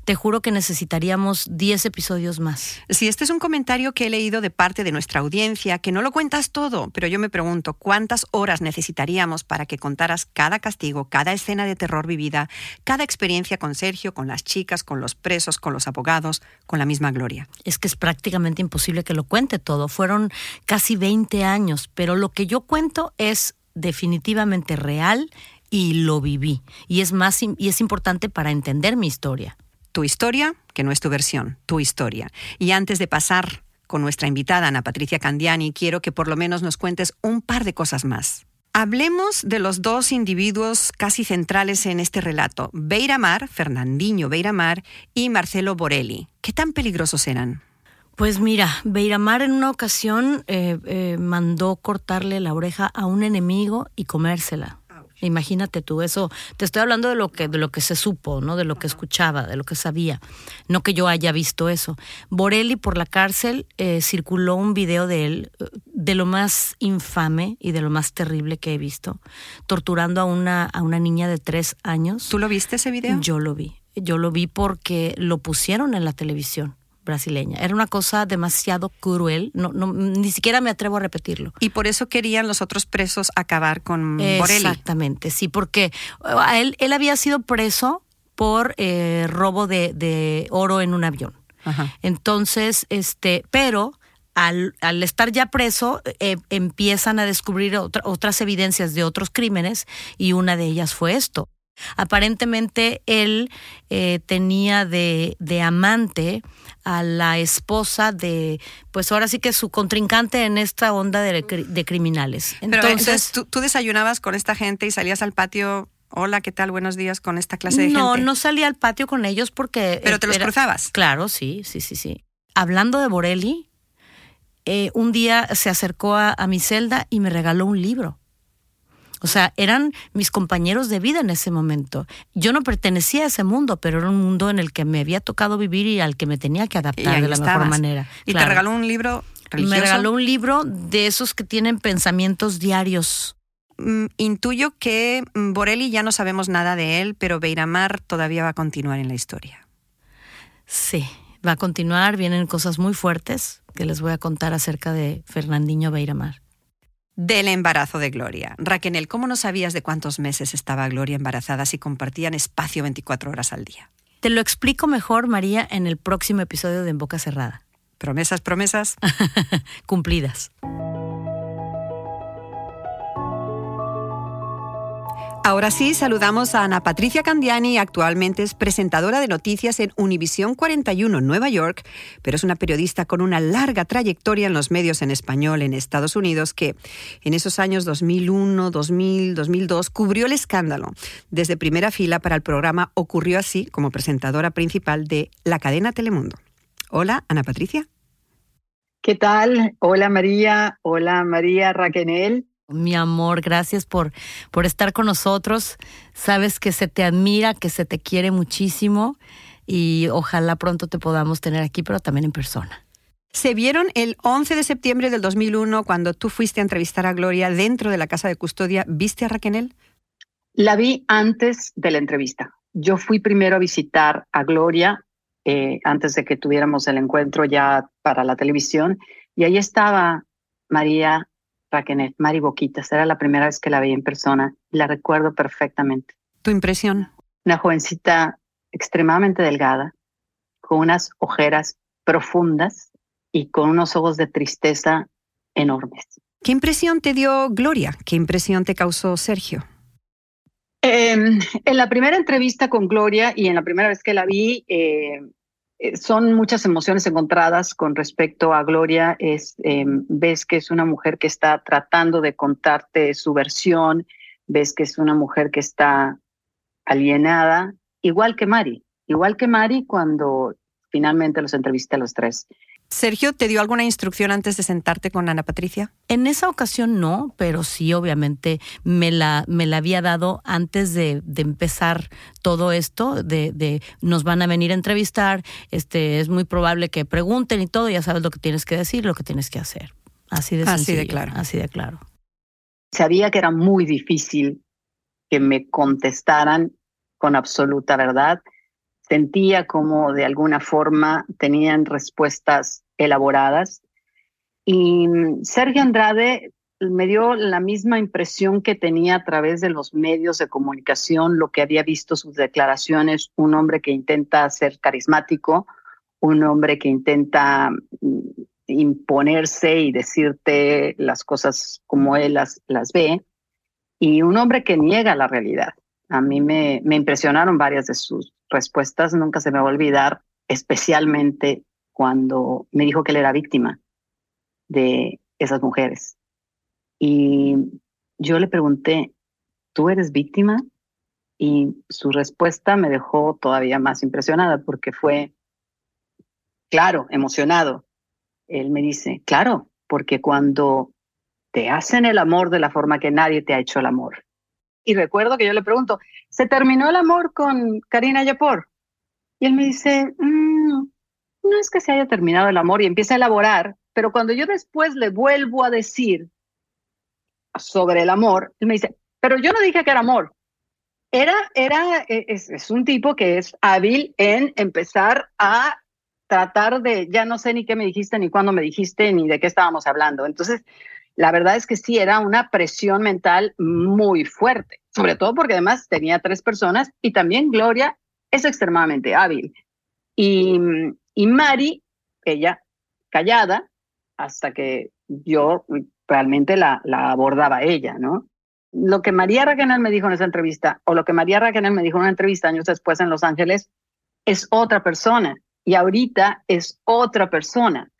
te juro que necesitaríamos 10 episodios más.
Si este es un comentario que he leído de parte de nuestra audiencia, que no lo cuentas todo, pero yo me pregunto, ¿cuántas horas necesitaríamos para que contaras cada castigo, cada escena de terror vivida, cada experiencia con Sergio, con las chicas, con los presos, con los abogados, con la misma gloria?
Es que es prácticamente imposible que lo cuente todo. Fueron casi 20 años, pero lo que yo cuento es definitivamente real, y lo viví. Y es más y es importante para entender mi historia.
Tu historia, que no es tu versión, tu historia. Y antes de pasar con nuestra invitada Ana Patricia Candiani, quiero que por lo menos nos cuentes un par de cosas más. Hablemos de los dos individuos casi centrales en este relato, Beiramar, Fernandinho Beiramar y Marcelo Borelli. ¿Qué tan peligrosos eran?
Pues mira, Beiramar en una ocasión eh, eh, mandó cortarle la oreja a un enemigo y comérsela. Imagínate tú eso. Te estoy hablando de lo que de lo que se supo, no, de lo que escuchaba, de lo que sabía. No que yo haya visto eso. Borelli por la cárcel eh, circuló un video de él de lo más infame y de lo más terrible que he visto, torturando a una a una niña de tres años.
¿Tú lo viste ese video?
Yo lo vi. Yo lo vi porque lo pusieron en la televisión brasileña. Era una cosa demasiado cruel, no, no, ni siquiera me atrevo a repetirlo.
Y por eso querían los otros presos acabar con Borelli.
Exactamente, sí, porque uh, él, él había sido preso por eh, robo de, de, oro en un avión. Ajá. Entonces, este, pero al, al, estar ya preso, eh, empiezan a descubrir otra, otras evidencias de otros crímenes y una de ellas fue esto. Aparentemente él eh, tenía de, de, amante a la esposa de, pues ahora sí que su contrincante en esta onda de, de criminales.
Entonces, Pero entonces ¿tú, ¿tú, desayunabas con esta gente y salías al patio. Hola, ¿qué tal? Buenos días con esta clase de
no,
gente.
No, no salía al patio con ellos porque.
Pero te los
era,
cruzabas.
Claro, sí, sí, sí, sí. Hablando de Borelli, eh, un día se acercó a, a mi celda y me regaló un libro. O sea, eran mis compañeros de vida en ese momento. Yo no pertenecía a ese mundo, pero era un mundo en el que me había tocado vivir y al que me tenía que adaptar de la
estabas.
mejor manera.
¿Y claro. te regaló un libro religioso?
Me regaló un libro de esos que tienen pensamientos diarios.
Mm, intuyo que mm, Borelli ya no sabemos nada de él, pero Beiramar todavía va a continuar en la historia.
Sí, va a continuar. Vienen cosas muy fuertes que les voy a contar acerca de Fernandinho Beiramar
del embarazo de Gloria. Raquel, ¿cómo no sabías de cuántos meses estaba Gloria embarazada si compartían espacio 24 horas al día?
Te lo explico mejor, María, en el próximo episodio de En Boca Cerrada.
Promesas, promesas.
Cumplidas.
Ahora sí, saludamos a Ana Patricia Candiani, actualmente es presentadora de noticias en Univisión 41 en Nueva York, pero es una periodista con una larga trayectoria en los medios en español en Estados Unidos que en esos años 2001, 2000, 2002 cubrió el escándalo desde primera fila para el programa Ocurrió así como presentadora principal de la cadena Telemundo. Hola, Ana Patricia.
¿Qué tal? Hola María, hola María Raquenel.
Mi amor, gracias por, por estar con nosotros. Sabes que se te admira, que se te quiere muchísimo y ojalá pronto te podamos tener aquí, pero también en persona.
Se vieron el 11 de septiembre del 2001 cuando tú fuiste a entrevistar a Gloria dentro de la casa de custodia. ¿Viste a Raquel?
La vi antes de la entrevista. Yo fui primero a visitar a Gloria eh, antes de que tuviéramos el encuentro ya para la televisión y ahí estaba María Raquel, Mari Boquitas. Era la primera vez que la vi en persona y la recuerdo perfectamente.
¿Tu impresión?
Una jovencita extremadamente delgada, con unas ojeras profundas y con unos ojos de tristeza enormes.
¿Qué impresión te dio Gloria? ¿Qué impresión te causó Sergio?
Eh, en la primera entrevista con Gloria y en la primera vez que la vi, eh, son muchas emociones encontradas con respecto a Gloria. Es, eh, ves que es una mujer que está tratando de contarte su versión, ves que es una mujer que está alienada, igual que Mari, igual que Mari cuando finalmente los entrevisté a los tres.
Sergio, ¿te dio alguna instrucción antes de sentarte con Ana Patricia?
En esa ocasión no, pero sí, obviamente, me la, me la había dado antes de, de empezar todo esto, de, de, nos van a venir a entrevistar, este, es muy probable que pregunten y todo, ya sabes lo que tienes que decir, lo que tienes que hacer. Así de
Así de claro.
Así de claro.
Sabía que era muy difícil que me contestaran con absoluta verdad sentía como de alguna forma tenían respuestas elaboradas. Y Sergio Andrade me dio la misma impresión que tenía a través de los medios de comunicación, lo que había visto sus declaraciones, un hombre que intenta ser carismático, un hombre que intenta imponerse y decirte las cosas como él las, las ve. y un hombre que niega la realidad. A mí me, impresionaron varias de sus respuestas, nunca se me va a olvidar, especialmente cuando me dijo que él era víctima de esas mujeres. Y yo le pregunté, ¿tú eres víctima? Y su respuesta me dejó todavía más impresionada porque fue, claro, emocionado. Él me dice, claro, porque cuando te hacen el amor de la forma que nadie te ha hecho el amor. Y recuerdo que yo le pregunto, ¿se terminó el amor con Karina Yapor? Y él me dice, mm, no es que se haya terminado el amor y empieza a elaborar, pero cuando yo después le vuelvo a decir sobre el amor, él me dice, pero yo no dije que era amor. Era, era, e, es, es un tipo que es hábil en empezar a tratar de, ya no sé ni qué me dijiste, ni cuándo me dijiste, ni de qué estábamos hablando. Entonces, la verdad es que sí era una presión mental muy fuerte, sobre todo porque además tenía tres personas y también Gloria es extremadamente hábil. Y, y Mari, ella callada, hasta que yo realmente la, la abordaba ella, ¿no? Lo que María Raquel me dijo en esa entrevista, o lo que María Raquel me dijo en una entrevista años después en Los Ángeles, es otra persona. Y ahorita es otra persona,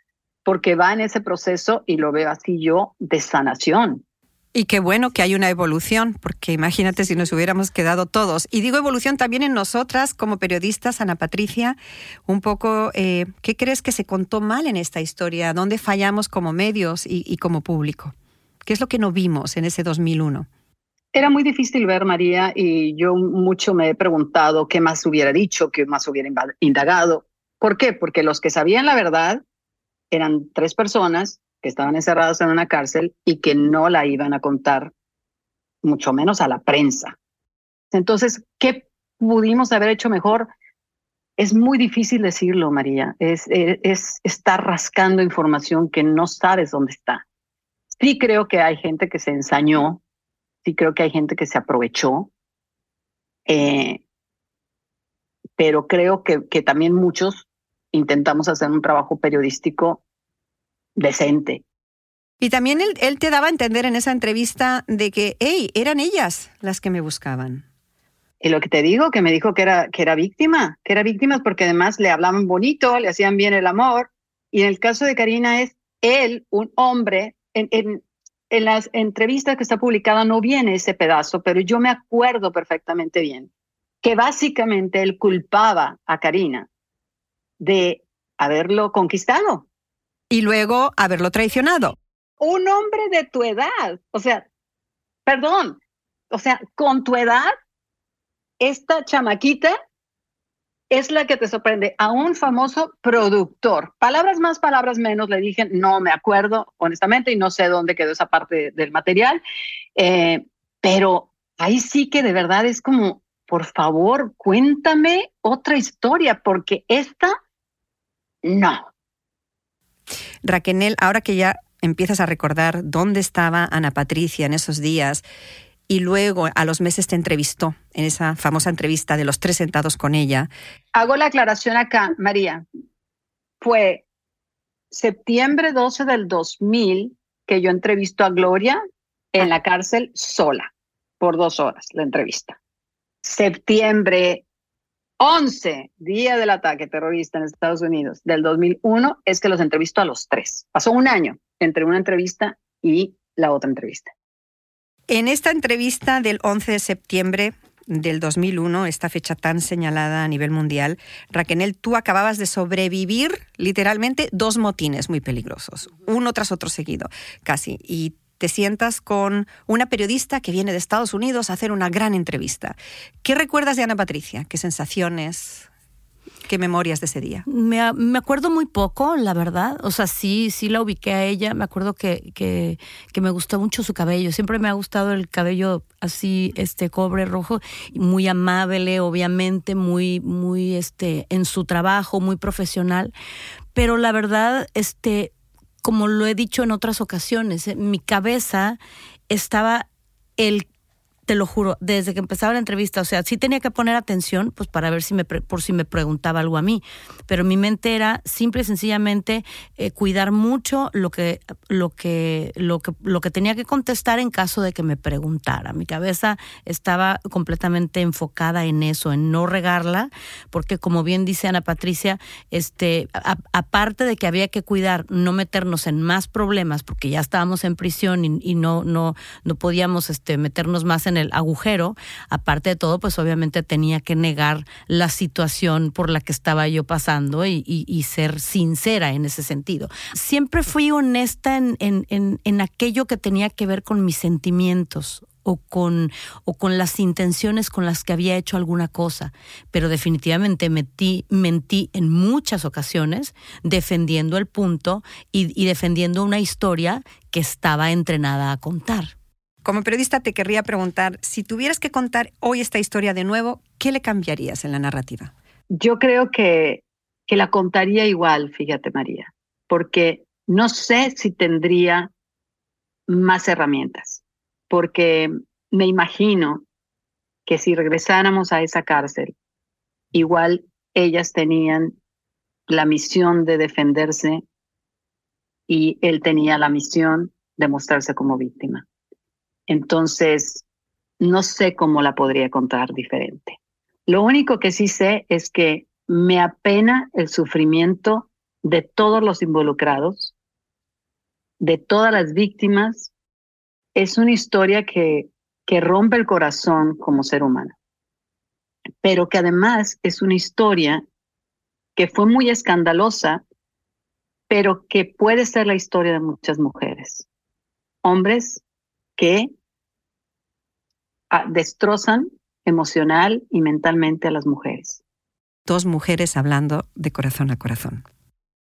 porque va en ese proceso, y lo veo así yo, de sanación.
Y qué bueno que hay una evolución, porque imagínate si nos hubiéramos quedado todos. Y digo evolución también en nosotras como periodistas, Ana Patricia, un poco, eh, ¿qué crees que se contó mal en esta historia? ¿Dónde fallamos como medios y, y como público? ¿Qué es lo que no vimos en ese 2001?
Era muy difícil ver, María, y yo mucho me he preguntado qué más hubiera dicho, qué más hubiera indagado. ¿Por qué? Porque los que sabían la verdad eran tres personas que estaban encerrados en una cárcel y que no la iban a contar, mucho menos a la prensa. Entonces, ¿qué pudimos haber hecho mejor? Es muy difícil decirlo, María. Es, es, estar rascando información que no sabes dónde está. Sí creo que hay gente que se ensañó, sí creo que hay gente que se aprovechó, eh, pero creo que también muchos intentamos hacer un trabajo periodístico decente.
Y también él, te daba a entender en esa entrevista de que, hey, eran ellas las que me buscaban.
Y lo que te digo, que me dijo que era, que era víctima, que era víctima porque además le hablaban bonito, le hacían bien el amor. Y en el caso de Karina es él, un hombre, en, en, en las entrevistas que está publicada no viene ese pedazo, pero yo me acuerdo perfectamente bien que básicamente él culpaba a Karina de haberlo conquistado,
y luego haberlo traicionado.
Un hombre de tu edad, o sea, perdón, o sea, con tu edad, esta chamaquita es la que te sorprende a un famoso productor. Palabras más, palabras menos, le dije, no me acuerdo honestamente y no sé dónde quedó esa parte del material, eh, pero ahí sí que de verdad es como, por favor, cuéntame otra historia, porque esta, no.
Raquel, ahora que ya empiezas a recordar dónde estaba Ana Patricia en esos días y luego a los meses te entrevistó en esa famosa entrevista de los tres sentados con ella.
Hago la aclaración acá, María. Fue septiembre 12 del 2000 que yo entrevisto a Gloria en la cárcel sola, por dos horas la entrevista. Septiembre 11, día del ataque terrorista en Estados Unidos del 2001, es que los entrevisto a los tres. Pasó un año entre una entrevista y la otra entrevista.
En esta entrevista del 11 de septiembre del 2001, esta fecha tan señalada a nivel mundial, Raquel, tú acababas de sobrevivir literalmente dos motines muy peligrosos, uno tras otro seguido, casi, y te sientas con una periodista que viene de Estados Unidos a hacer una gran entrevista. ¿Qué recuerdas de Ana Patricia? ¿Qué sensaciones? ¿Qué memorias de ese día?
Me, acuerdo muy poco, la verdad. O sea, sí, sí la ubiqué a ella. Me acuerdo que, que, que, me gustó mucho su cabello. Siempre me ha gustado el cabello así, este, cobre rojo, muy amable, obviamente, muy, muy, este, en su trabajo, muy profesional. Pero la verdad, este, como lo he dicho en otras ocasiones, en mi cabeza estaba el te lo juro, desde que empezaba la entrevista, o sea, sí tenía que poner atención, pues para ver si me por si me preguntaba algo a mí, pero mi mente era simple y sencillamente eh, cuidar mucho lo que lo que lo que lo que tenía que contestar en caso de que me preguntara. Mi cabeza estaba completamente enfocada en eso, en no regarla, porque como bien dice Ana Patricia, este aparte de que había que cuidar no meternos en más problemas, porque ya estábamos en prisión y, y no no no podíamos este meternos más en en el agujero, aparte de todo, pues obviamente tenía que negar la situación por la que estaba yo pasando y, ser sincera en ese sentido. Siempre fui honesta en, en, aquello que tenía que ver con mis sentimientos o con, o con las intenciones con las que había hecho alguna cosa, pero definitivamente metí, mentí en muchas ocasiones defendiendo el punto y defendiendo una historia que estaba entrenada a contar.
Como periodista te querría preguntar, si tuvieras que contar hoy esta historia de nuevo, ¿qué le cambiarías en la narrativa?
Yo creo que, que la contaría igual, fíjate María, porque no sé si tendría más herramientas, porque me imagino que si regresáramos a esa cárcel, igual ellas tenían la misión de defenderse y él tenía la misión de mostrarse como víctima. Entonces, no sé cómo la podría contar diferente. Lo único que sí sé es que me apena el sufrimiento de todos los involucrados, de todas las víctimas. Es una historia que, que rompe el corazón como ser humano, pero que además es una historia que fue muy escandalosa, pero que puede ser la historia de muchas mujeres, hombres que destrozan emocional y mentalmente a las mujeres.
Dos mujeres hablando de corazón a corazón.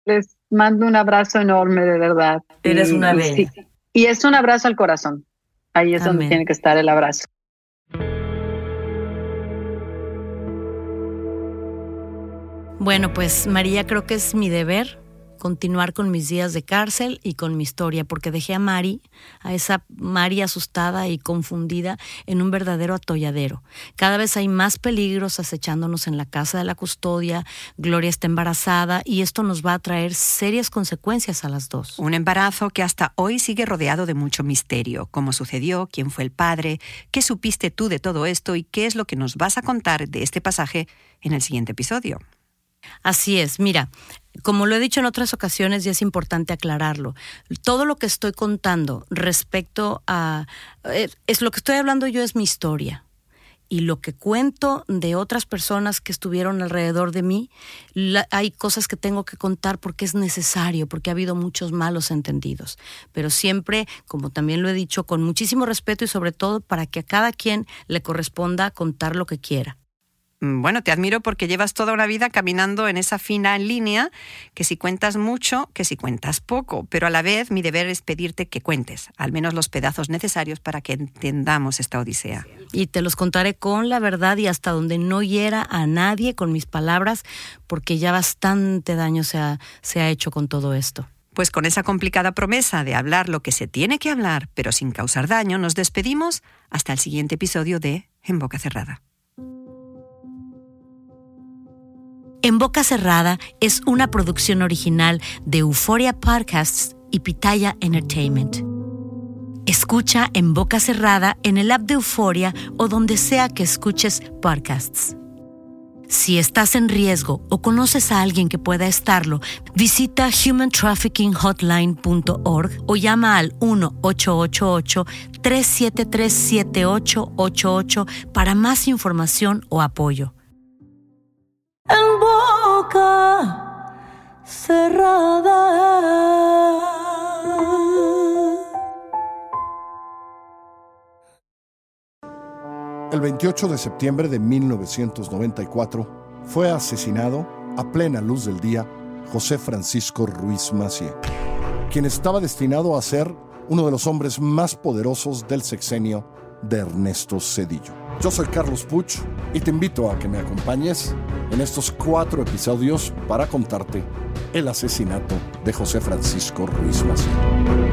Les mando un abrazo enorme, de verdad.
Eres una bella.
Y, es un abrazo al corazón. Ahí es donde tiene que estar el abrazo.
Bueno, pues María, creo que es mi deber continuar con mis días de cárcel y con mi historia, porque dejé a Mari, a esa Mari asustada y confundida, en un verdadero atolladero. Cada vez hay más peligros acechándonos en la casa de la custodia, Gloria está embarazada y esto nos va a traer serias consecuencias a las dos.
Un embarazo que hasta hoy sigue rodeado de mucho misterio. ¿Cómo sucedió? ¿Quién fue el padre? ¿Qué supiste tú de todo esto? ¿Y qué es lo que nos vas a contar de este pasaje en el siguiente episodio?
Así es, mira, como lo he dicho en otras ocasiones y es importante aclararlo, todo lo que estoy contando respecto a... Eh, es lo que estoy hablando yo es mi historia. Y lo que cuento de otras personas que estuvieron alrededor de mí, hay cosas que tengo que contar porque es necesario, porque ha habido muchos malos entendidos. Pero siempre, como también lo he dicho, con muchísimo respeto y sobre todo para que a cada quien le corresponda contar lo que quiera.
Mm, bueno, te admiro porque llevas toda una vida caminando en esa fina línea, que si cuentas mucho, que si cuentas poco, pero a la vez mi deber es pedirte que cuentes, al menos los pedazos necesarios para que entendamos esta odisea.
Y te los contaré con la verdad y hasta donde no hiera a nadie con mis palabras, porque ya bastante daño se ha, se ha hecho con todo esto.
Pues con esa complicada promesa de hablar lo que se tiene que hablar, pero sin causar daño, nos despedimos hasta el siguiente episodio de En Boca Cerrada.
En Boca Cerrada es una producción original de Euphoria Podcasts y Pitaya Entertainment. Escucha en Boca Cerrada en el app de Euforia o donde sea que escuches podcasts. Si estás en riesgo o conoces a alguien que pueda estarlo, visita humantraffickinghotline.org o llama al 1-888-373-7888 para más información o apoyo en boca cerrada.
El 28 de septiembre de 1994 fue asesinado a plena luz del día José Francisco Ruiz Macié, quien estaba destinado a ser uno de los hombres más poderosos del sexenio de Ernesto Cedillo. Yo soy Carlos Puch y te invito a que me acompañes en estos cuatro episodios para contarte el asesinato de José Francisco Ruiz Maciel.